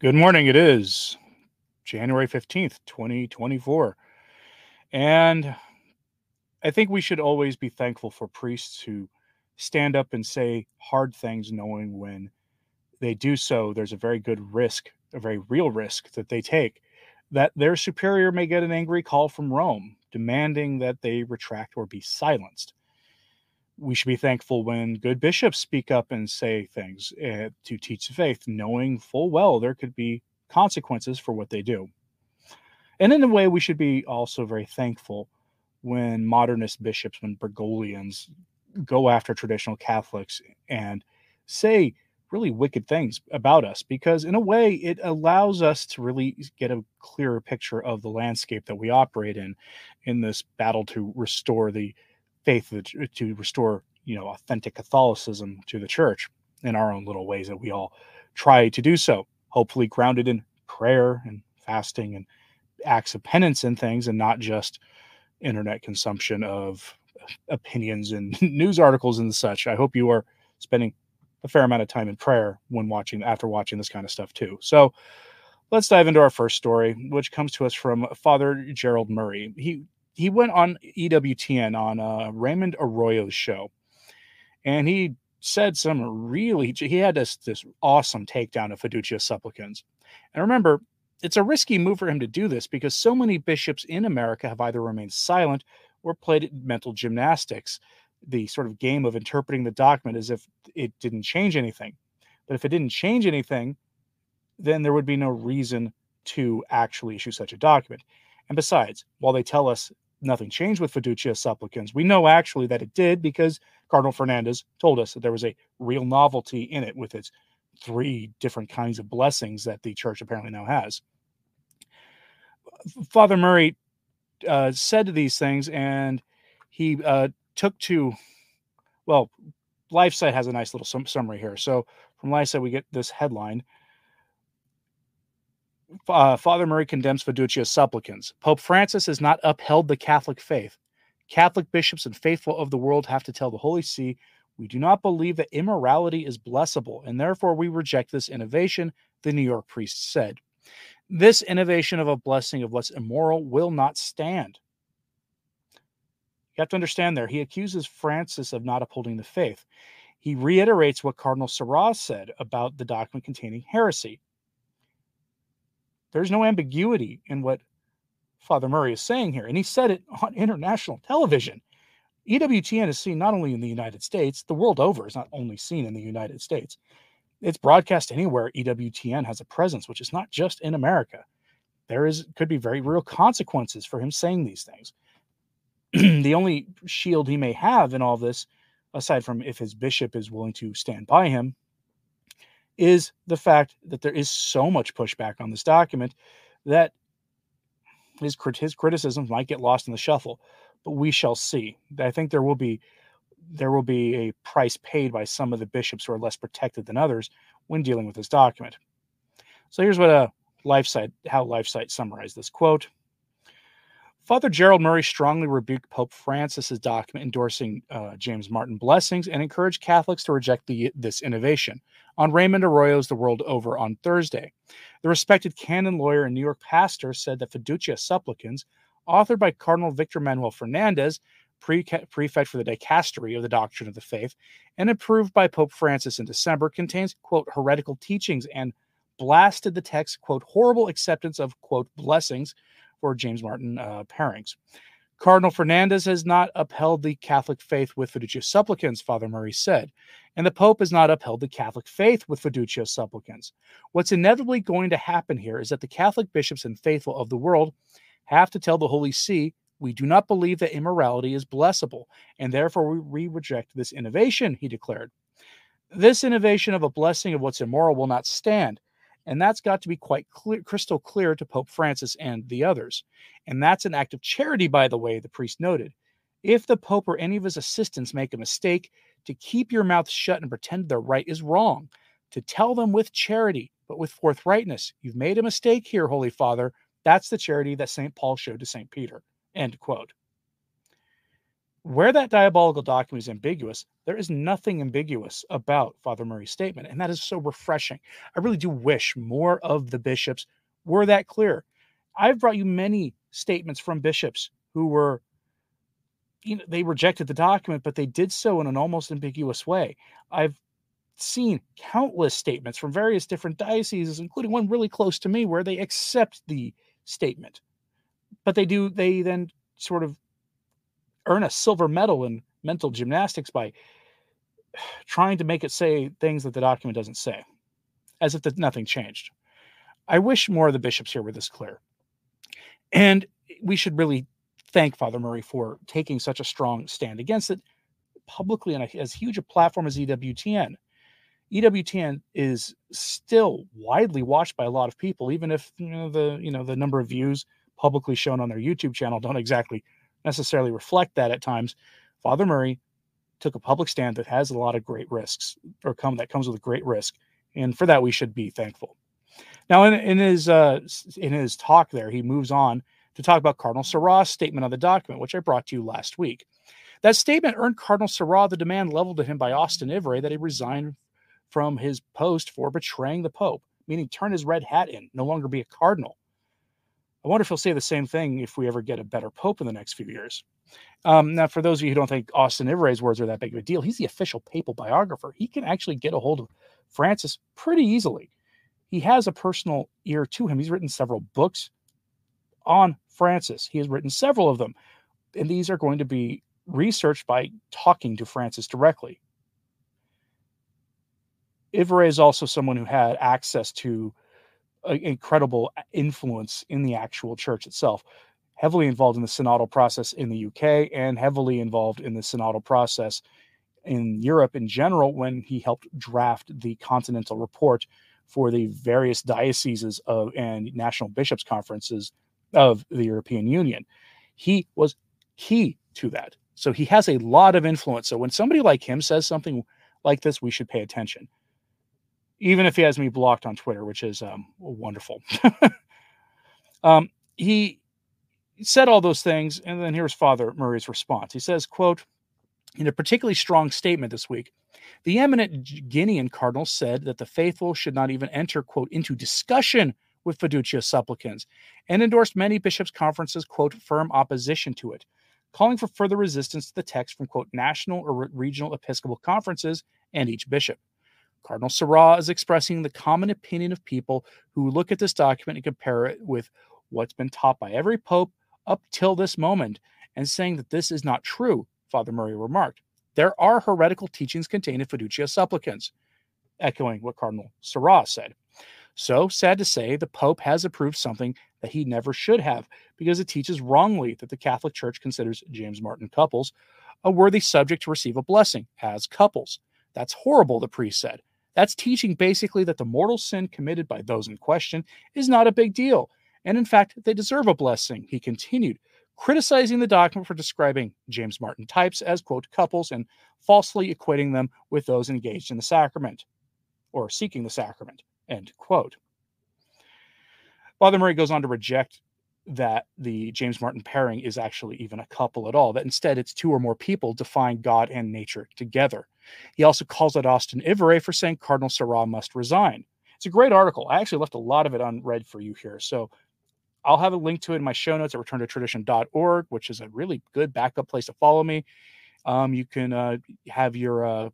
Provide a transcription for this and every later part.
Good morning. It is January 15th, 2024. And I think we should always be thankful for priests who stand up and say hard things, knowing when they do so, there's a very good risk, a very real risk that they take, that their superior may get an angry call from Rome demanding that they retract or be silenced we should be thankful when good bishops speak up and say things uh, to teach the faith, knowing full well there could be consequences for what they do. And in a way, we should be also very thankful when modernist bishops, when Bergoglians go after traditional Catholics and say really wicked things about us, because in a way, it allows us to really get a clearer picture of the landscape that we operate in, in this battle to restore the faith to restore you know authentic catholicism to the church in our own little ways that we all try to do so hopefully grounded in prayer and fasting and acts of penance and things and not just internet consumption of opinions and news articles and such. I hope you are spending a fair amount of time in prayer when watching after watching this kind of stuff too. So let's dive into our first story which comes to us from father gerald murray. He he went on EWTN on uh, Raymond Arroyo's show, and he said some really he had this this awesome takedown of fiducia supplicans. And remember, it's a risky move for him to do this because so many bishops in America have either remained silent or played mental gymnastics, the sort of game of interpreting the document as if it didn't change anything. But if it didn't change anything, then there would be no reason to actually issue such a document. And besides, while they tell us nothing changed with fiducia supplicans. We know actually that it did because Cardinal Fernandez told us that there was a real novelty in it with its three different kinds of blessings that the church apparently now has. Father Murray uh, said these things and he uh, took to, well, LifeSite has a nice little sum- summary here. So from LifeSite, we get this headline uh, Father Murray condemns fiducia supplicans. Pope Francis has not upheld the Catholic faith. Catholic bishops and faithful of the world have to tell the Holy See, we do not believe that immorality is blessable, and therefore we reject this innovation, the New York priest said. This innovation of a blessing of what's immoral will not stand. You have to understand there, he accuses Francis of not upholding the faith. He reiterates what Cardinal Sarah said about the document containing heresy. There's no ambiguity in what Father Murray is saying here. And he said it on international television. EWTN is seen not only in the United States, the world over is not only seen in the United States. It's broadcast anywhere EWTN has a presence, which is not just in America. There is could be very real consequences for him saying these things. the only shield he may have in all this, aside from if his bishop is willing to stand by him, is the fact that there is so much pushback on this document that his, his criticisms might get lost in the shuffle. But we shall see. I think there will be there will be a price paid by some of the bishops who are less protected than others when dealing with this document. So here's what a LifeSite how LifeSite summarized this quote. Father Gerald Murray strongly rebuked Pope Francis's document endorsing uh, James Martin blessings and encouraged Catholics to reject the, this innovation on Raymond Arroyo's The World Over on Thursday. The respected canon lawyer and New York pastor said that Fiducia Supplicans, authored by Cardinal Victor Manuel Fernandez, pre- prefect for the dicastery of the doctrine of the faith, and approved by Pope Francis in December, contains, quote, heretical teachings and blasted the text, quote, horrible acceptance of, quote, blessings for James Martin uh, pairings. Cardinal Fernandez has not upheld the Catholic faith with fiducia supplicans, Father Murray said, and the Pope has not upheld the Catholic faith with fiducia supplicans. What's inevitably going to happen here is that the Catholic bishops and faithful of the world have to tell the Holy See, we do not believe that immorality is blessable, and therefore we reject this innovation, he declared. This innovation of a blessing of what's immoral will not stand. And that's got to be quite clear, crystal clear to Pope Francis and the others. And that's an act of charity, by the way, the priest noted. If the Pope or any of his assistants make a mistake, to keep your mouth shut and pretend they're right is wrong. To tell them with charity, but with forthrightness, you've made a mistake here, Holy Father. That's the charity that St. Paul showed to St. Peter. End quote. Where that diabolical document is ambiguous, there is nothing ambiguous about Father Murray's statement. And that is so refreshing. I really do wish more of the bishops were that clear. I've brought you many statements from bishops who were, you know, they rejected the document, but they did so in an almost ambiguous way. I've seen countless statements from various different dioceses, including one really close to me, where they accept the statement, but they do, they then sort of earn a silver medal in mental gymnastics by trying to make it say things that the document doesn't say, as if nothing changed. I wish more of the bishops here were this clear. And we should really thank Father Murray for taking such a strong stand against it publicly on as huge a platform as EWTN. EWTN is still widely watched by a lot of people, even if you know the you know the number of views publicly shown on their YouTube channel don't exactly necessarily reflect that at times. Father Murray took a public stand that has a lot of great risks, or come that comes with a great risk, and for that we should be thankful. Now, in, in his uh, in his talk there, he moves on to talk about Cardinal Sarah's statement on the document, which I brought to you last week. That statement earned Cardinal Sarah the demand leveled at him by Austen Ivereigh that he resign from his post for betraying the Pope, meaning turn his red hat in, no longer be a cardinal. I wonder if he'll say the same thing if we ever get a better pope in the next few years. Um, now, for those of you who don't think Austen Ivereigh's words are that big of a deal, he's the official papal biographer. He can actually get a hold of Francis pretty easily. He has a personal ear to him. He's written several books on Francis. He has written several of them, and these are going to be researched by talking to Francis directly. Ivereigh is also someone who had access to incredible uh, influence in the actual church itself. Heavily involved in the synodal process in the UK and heavily involved in the synodal process in Europe in general when he helped draft the Continental Report for the various dioceses of and national bishops conferences of the European Union. He was key to that. So he has a lot of influence. So when somebody like him says something like this, we should pay attention even if he has me blocked on Twitter, which is um, wonderful. um, he said all those things, and then here's Father Murray's response. He says, "quote In a particularly strong statement this week, the eminent Guinean cardinal said that the faithful should not even enter quote into discussion with fiducia supplicans and endorsed many bishops' conferences quote firm opposition to it." Calling for further resistance to the text from quote national or regional episcopal conferences and each bishop. Cardinal Sarah is expressing the common opinion of people who look at this document and compare it with what's been taught by every pope up till this moment and saying that this is not true, Father Murray remarked. There are heretical teachings contained in Fiducia Supplicans, echoing what Cardinal Sarah said. So, sad to say, the Pope has approved something that he never should have because it teaches wrongly that the Catholic Church considers James Martin couples a worthy subject to receive a blessing as couples. That's horrible, the priest said. That's teaching basically that the mortal sin committed by those in question is not a big deal. And in fact, they deserve a blessing, he continued, criticizing the document for describing James Martin types as, quote, couples and falsely equating them with those engaged in the sacrament or seeking the sacrament, end quote. Father Murray goes on to reject that the James Martin pairing is actually even a couple at all, that instead it's two or more people define God and nature together. He also calls out Austen Ivereigh for saying Cardinal Sarah must resign. It's a great article. I actually left a lot of it unread for you here. So I'll have a link to it in my show notes at returntotradition.org, which is a really good backup place to follow me. Um, you can uh, have your uh,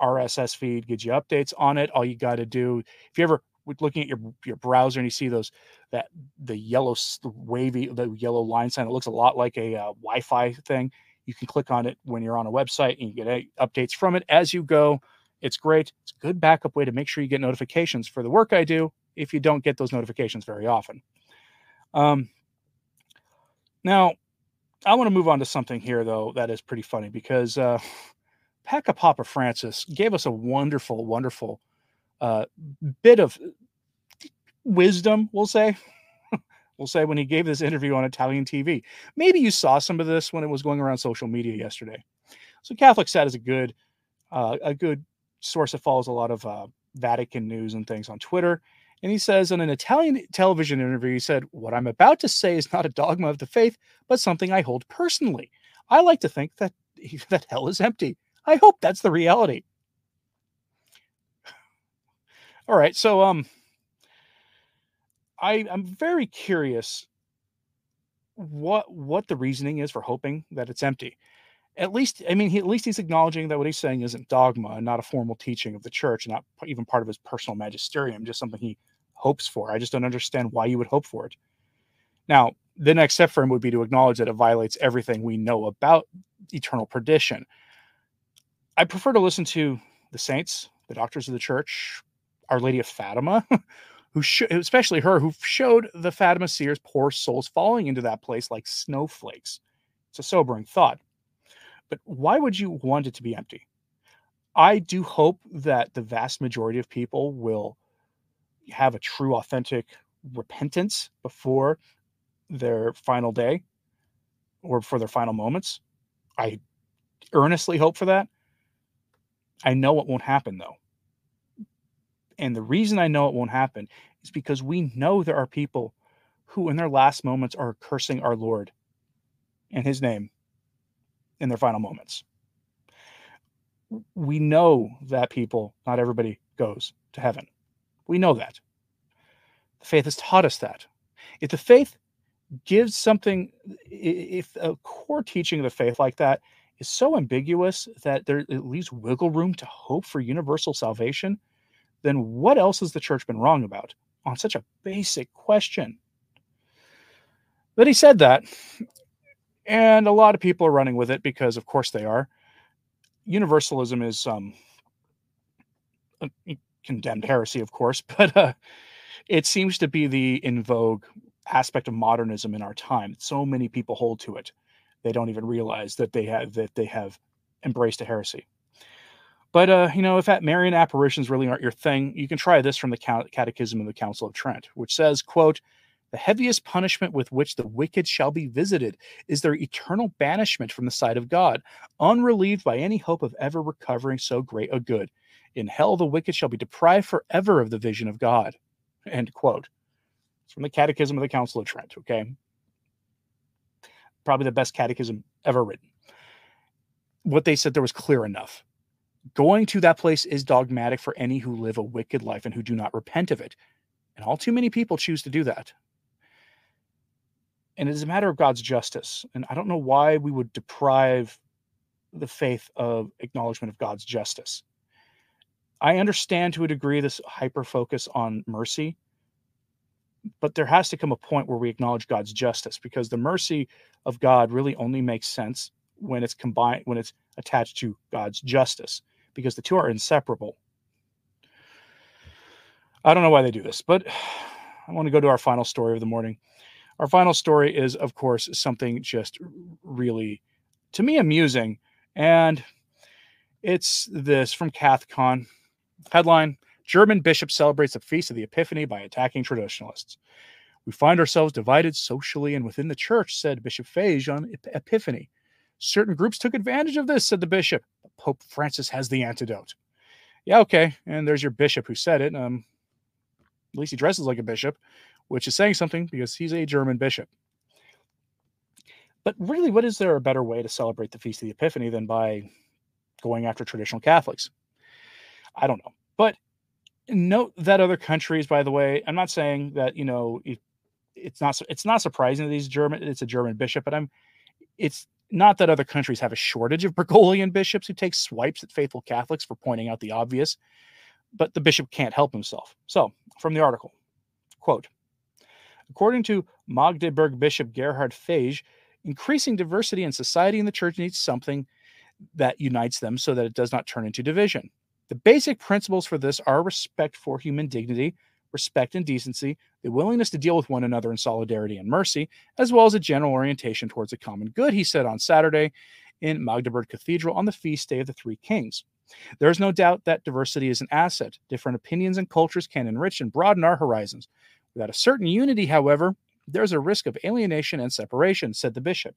RSS feed get you updates on it. All you got to do, if you ever looking at your your browser and you see those that the yellow wavy the yellow line sign, it looks a lot like a uh, Wi-Fi thing. You can click on it when you're on a website and you get updates from it as you go. It's great. It's a good backup way to make sure you get notifications for the work I do if you don't get those notifications very often. Um, now, I want to move on to something here, though, that is pretty funny because uh, Pacca Papa Francis gave us a wonderful, wonderful uh, bit of wisdom, we'll say, will say when he gave this interview on Italian TV. Maybe you saw some of this when it was going around social media yesterday. So Catholic Sat is a good uh, a good source that follows a lot of uh, Vatican news and things on Twitter. And he says in an Italian television interview, he said, What I'm about to say is not a dogma of the faith, but something I hold personally. I like to think that that hell is empty. I hope that's the reality. All right, so um I I'm very curious what what the reasoning is for hoping that it's empty. At least, I mean, he, at least he's acknowledging that what he's saying isn't dogma and not a formal teaching of the church, not even part of his personal magisterium, just something he hopes for. I just don't understand why you would hope for it. Now, the next step for him would be to acknowledge that it violates everything we know about eternal perdition. I prefer to listen to the saints, the doctors of the church, Our Lady of Fatima, who sh- especially her, who showed the Fatima seers poor souls falling into that place like snowflakes. It's a sobering thought. But why would you want it to be empty? I do hope that the vast majority of people will have a true, authentic repentance before their final day or for their final moments. I earnestly hope for that. I know it won't happen though. And the reason I know it won't happen is because we know there are people who, in their last moments, are cursing our Lord and his name in their final moments. We know that people, not everybody goes to heaven. We know that. The faith has taught us that. If the faith gives something, if a core teaching of the faith like that is so ambiguous that there it leaves wiggle room to hope for universal salvation, then what else has the church been wrong about on such a basic question? But he said that, and a lot of people are running with it because, of course, they are. Universalism is um, condemned heresy, of course, but uh, it seems to be the in vogue aspect of modernism in our time. So many people hold to it, they don't even realize that they have that they have embraced a heresy. But uh, you know, if that Marian apparitions really aren't your thing, you can try this from the Catechism of the Council of Trent, which says, "quote The heaviest punishment with which the wicked shall be visited is their eternal banishment from the sight of God, unrelieved by any hope of ever recovering so great a good. In hell, the wicked shall be deprived forever of the vision of God." End quote. It's from the Catechism of the Council of Trent. Okay, probably the best catechism ever written. What they said there was clear enough Going to that place is dogmatic for any who live a wicked life and who do not repent of it. And all too many people choose to do that. And it is a matter of God's justice. And I don't know why we would deprive the faith of acknowledgement of God's justice. I understand to a degree this hyper focus on mercy, but there has to come a point where we acknowledge God's justice because the mercy of God really only makes sense when it's combined when it's attached to God's justice because the two are inseparable. I don't know why they do this, but I want to go to our final story of the morning. Our final story is, of course, something just really, to me, amusing. And it's this from Cathcon. Headline German bishop celebrates the feast of the Epiphany by attacking traditionalists. We find ourselves divided socially and within the church, said Bishop Feige on Epiphany. Certain groups took advantage of this, said the bishop. Pope Francis has the antidote. Yeah, okay. And there's your bishop who said it. Um, at least he dresses like a bishop, which is saying something because he's a German bishop. But really, what is there a better way to celebrate the Feast of the Epiphany than by going after traditional Catholics? I don't know. But note that other countries, by the way, I'm not saying that, you know, it, it's not it's not surprising that he's German, it's a German bishop, but I'm it's not that other countries have a shortage of Bergoglian bishops who take swipes at faithful Catholics for pointing out the obvious, but the bishop can't help himself. So, from the article, quote, according to Magdeburg Bishop Gerhard Feige, increasing diversity in society and the church needs something that unites them so that it does not turn into division. The basic principles for this are respect for human dignity, respect and decency, the willingness to deal with one another in solidarity and mercy, as well as a general orientation towards a common good, he said on Saturday in Magdeburg Cathedral on the feast day of the Three Kings. There is no doubt that diversity is an asset. Different opinions and cultures can enrich and broaden our horizons. Without a certain unity, however, there's a risk of alienation and separation, said the bishop.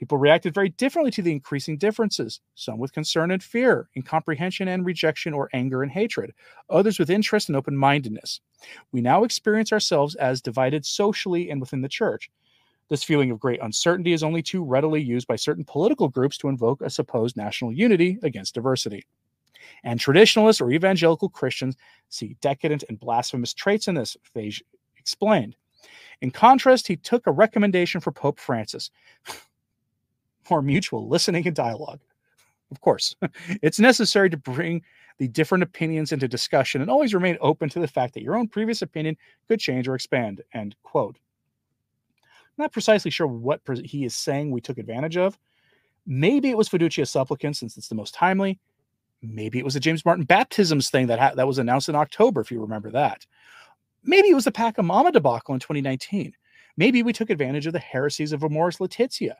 People reacted very differently to the increasing differences, some with concern and fear, incomprehension and rejection or anger and hatred, others with interest and open mindedness. We now experience ourselves as divided socially and within the church. This feeling of great uncertainty is only too readily used by certain political groups to invoke a supposed national unity against diversity. And traditionalists or evangelical Christians see decadent and blasphemous traits in this, Feige explained. In contrast, he took a recommendation for Pope Francis more mutual listening and dialogue. Of course, it's necessary to bring the different opinions into discussion and always remain open to the fact that your own previous opinion could change or expand. End quote. Not precisely sure what he is saying we took advantage of. Maybe it was fiducia supplicant since it's the most timely. Maybe it was the James Martin baptisms thing that ha- that was announced in October, if you remember that. Maybe it was the Pachamama debacle in 2019. Maybe we took advantage of the heresies of Amoris Laetitia.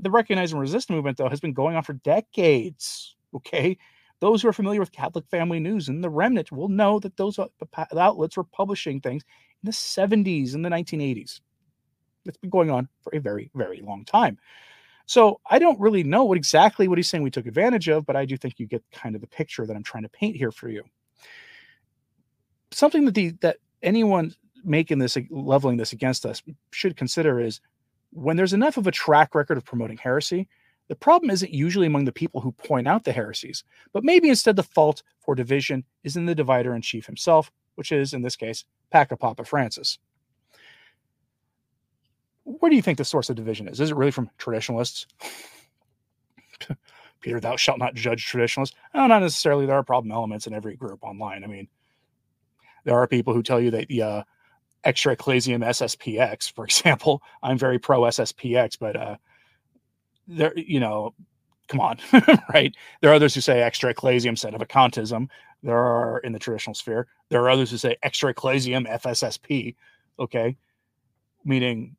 The Recognize and Resist movement, though, has been going on for decades. Okay. Those who are familiar with Catholic Family News and the Remnant will know that those outlets were publishing things in the 70s and the 1980s. It's been going on for a very, very long time. So I don't really know what exactly what he's saying we took advantage of, but I do think you get kind of the picture that I'm trying to paint here for you. Something that the that anyone making this leveling this against us should consider is when there's enough of a track record of promoting heresy, the problem isn't usually among the people who point out the heresies, but maybe instead the fault for division is in the divider in chief himself, which is, in this case, Papa Francis. Where do you think the source of division is? Is it really from traditionalists? Peter, thou shalt not judge traditionalists. No, not necessarily. There are problem elements in every group online. I mean, there are people who tell you that the uh, extra ecclesiam SSPX, for example, I'm very pro SSPX, but uh, there, you know, come on, right? There are others who say extra ecclesiam sedevacantism. There are in the traditional sphere. There are others who say extra ecclesiam FSSP. Okay, meaning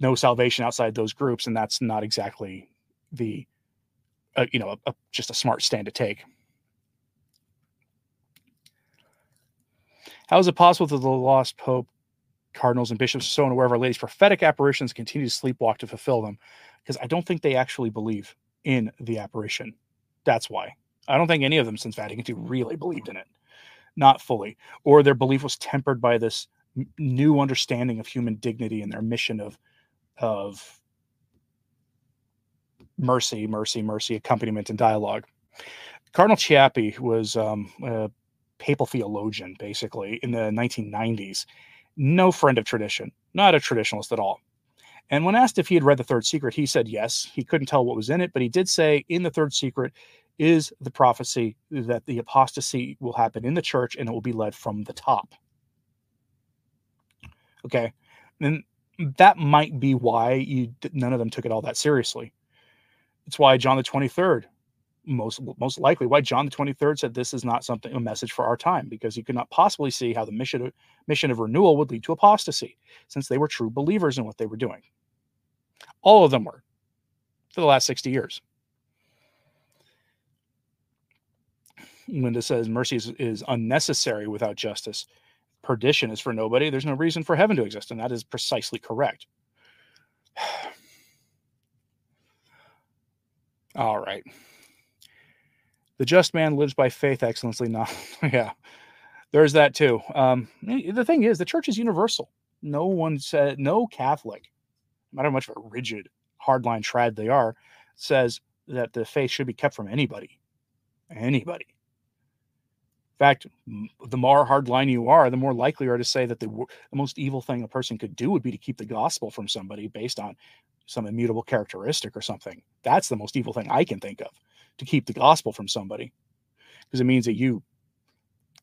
no salvation outside those groups, and that's not exactly the, uh, you know, a, a, just a smart stand to take. How is it possible that the lost pope, cardinals, and bishops are so unaware of Our Lady's prophetic apparitions continue to sleepwalk to fulfill them? because I don't think they actually believe in the apparition. That's why. I don't think any of them since Vatican II really believed in it. Not fully. Or their belief was tempered by this new understanding of human dignity and their mission of of mercy, mercy, mercy, accompaniment, and dialogue. Cardinal Ciappi was um, a papal theologian, basically, in the 1990s. No friend of tradition, not a traditionalist at all. And when asked if he had read the third secret, he said yes. He couldn't tell what was in it, but he did say in the third secret is the prophecy that the apostasy will happen in the church and it will be led from the top. Okay. And that might be why you none of them took it all that seriously. It's why John the 23rd most most likely why John the 23rd said this is not something a message for our time because he could not possibly see how the mission of, mission of renewal would lead to apostasy since they were true believers in what they were doing. All of them were for the last 60 years. Linda says mercy is, is unnecessary without justice. Perdition is for nobody. There's no reason for heaven to exist. And that is precisely correct. All right. The just man lives by faith excellently. Not, yeah, there's that too. Um, the thing is, the church is universal. No one said, no Catholic no matter how much of a rigid, hardline trad they are, says that the faith should be kept from anybody. Anybody. In fact, the more hardline you are, the more likely you are to say that the, the most evil thing a person could do would be to keep the gospel from somebody based on some immutable characteristic or something. That's the most evil thing I can think of to keep the gospel from somebody because it means that you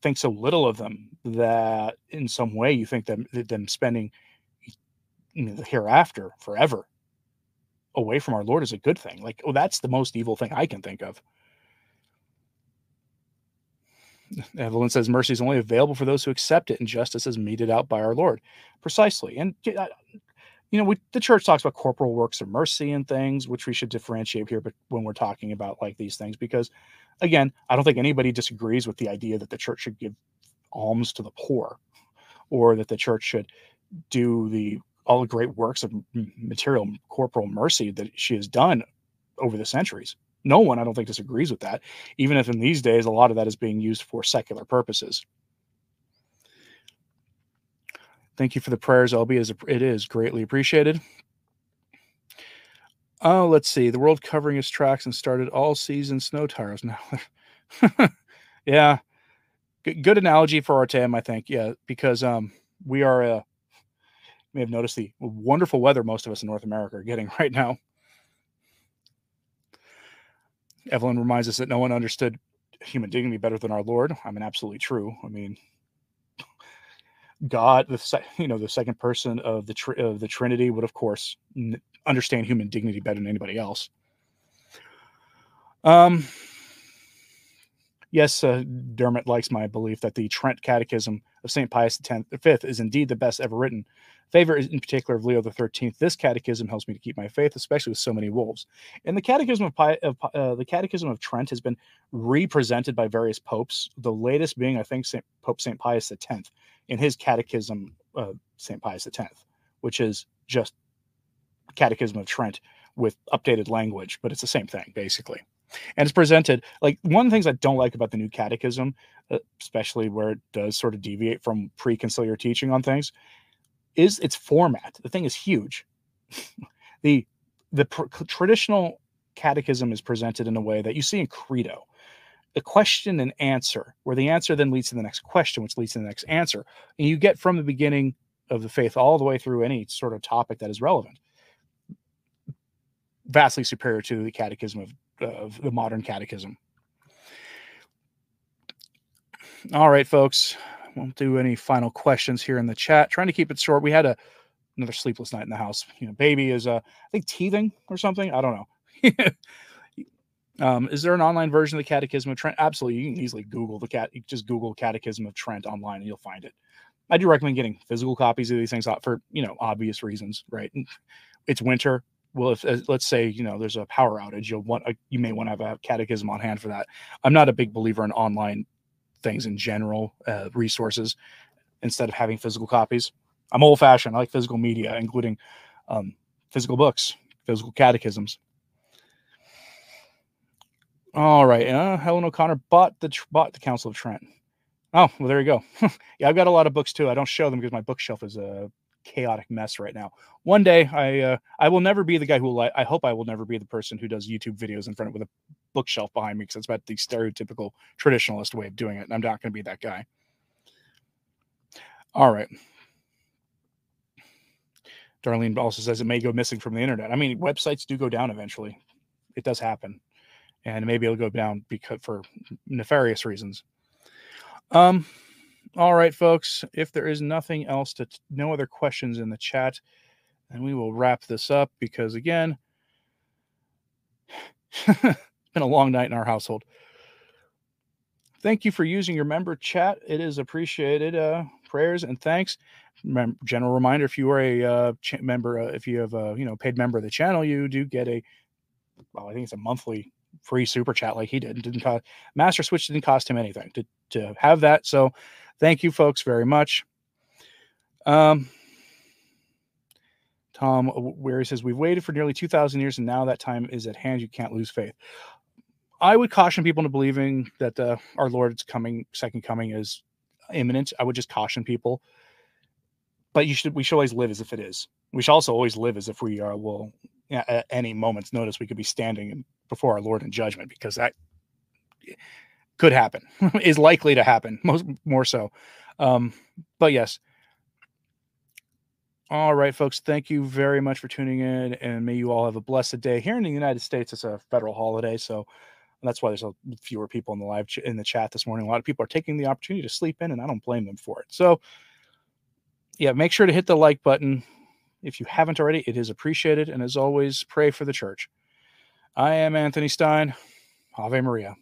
think so little of them that in some way you think them them spending you know, the hereafter forever away from our Lord is a good thing. Like, oh, that's the most evil thing I can think of. Evelyn says mercy is only available for those who accept it, and justice is meted out by our Lord. Precisely. And, you know, we, the church talks about corporal works of mercy and things, which we should differentiate here but when we're talking about like these things, because again, I don't think anybody disagrees with the idea that the church should give alms to the poor or that the church should do the all the great works of material corporal mercy that she has done over the centuries. No one, I don't think, disagrees with that, even if in these days a lot of that is being used for secular purposes. Thank you for the prayers, albeit it is greatly appreciated. Oh, let's see. The world covering its tracks and started all season snow tires now. yeah. Good, good analogy for our time, I think. Yeah, because um we are uh may have noticed the wonderful weather most of us in North America are getting right now. Evelyn reminds us that no one understood human dignity better than our Lord. I mean, absolutely true. I mean, God, the you know the second person of the tr- of the Trinity would of course n- understand human dignity better than anybody else. Um, yes, uh, Dermot likes my belief that the Trent Catechism of St. Pius V is indeed the best ever written. Favor in particular of Leo XIII. This catechism helps me to keep my faith, especially with so many wolves. And the Catechism of, Pi, of uh, the Catechism of Trent has been represented by various popes. The latest being, I think, Saint, Pope Saint Pius X in his Catechism of Saint Pius X, which is just Catechism of Trent with updated language, but it's the same thing basically and it's presented like one of the things I don't like about the new catechism, uh, especially where it does sort of deviate from pre-conciliar teaching on things, is its format. The thing is huge. the the pr- traditional catechism is presented in a way that you see in credo a question and answer where the answer then leads to the next question which leads to the next answer and you get from the beginning of the faith all the way through any sort of topic that is relevant vastly superior to the catechism of of the modern catechism. All right, folks. Won't do any final questions here in the chat. Trying to keep it short. We had a another sleepless night in the house. You know, baby is uh, I think teething or something. I don't know. um, is there an online version of the Catechism of Trent? Absolutely. You can easily Google the cat. just Google Catechism of Trent online and you'll find it. I do recommend getting physical copies of these things for you know obvious reasons, right? It's winter well if let's say you know there's a power outage you'll want a, you may want to have a catechism on hand for that. I'm not a big believer in online things in general uh, resources instead of having physical copies. I'm old fashioned i like physical media including um, physical books physical catechisms. All right uh, helen o'connor bought the bought the council of trent. Oh well there you go. Yeah i've got a lot of books too. I don't show them because my bookshelf is uh, chaotic mess right now. One day, I uh, I will never be the guy who will. I hope I will never be the person who does YouTube videos in front of with a bookshelf behind me because that's about the stereotypical traditionalist way of doing it. And I'm not going to be that guy. All right. Darlene also says it may go missing from the internet. I mean, websites do go down eventually. It does happen, and maybe it'll go down because for nefarious reasons. Um, all right, folks. If there is nothing else to, no other questions in the chat, then we will wrap this up because, again, it's been a long night in our household. Thank you for using your member chat. It is appreciated. Uh, prayers and thanks. Mem- general reminder: if you are a uh, member, uh, if you have a you know paid member of the channel, you do get a well, I think it's a monthly free super chat like he did. Didn't cost Master Switch didn't cost him anything to to have that. So Thank you, folks, very much. Um, Tom where he says, We've waited for nearly 2,000 years and now that time is at hand. You can't lose faith. I would caution people into believing that uh, our Lord's coming, second coming is imminent. I would just caution people. But you should, we should always live as if it is. We should also always live as if we are, well, at any moment's notice, we could be standing before our Lord in judgment because that could happen, is likely to happen, most more so. Um, but yes. All right, folks. Thank you very much for tuning in, and may you all have a blessed day. Here in the United States, it's a federal holiday, so that's why there's a fewer people in the live ch- in the chat this morning. A lot of people are taking the opportunity to sleep in, and I don't blame them for it. So, yeah, make sure to hit the like button if you haven't already. It is appreciated, and as always, pray for the church. I am Anthony Stine Ave Maria.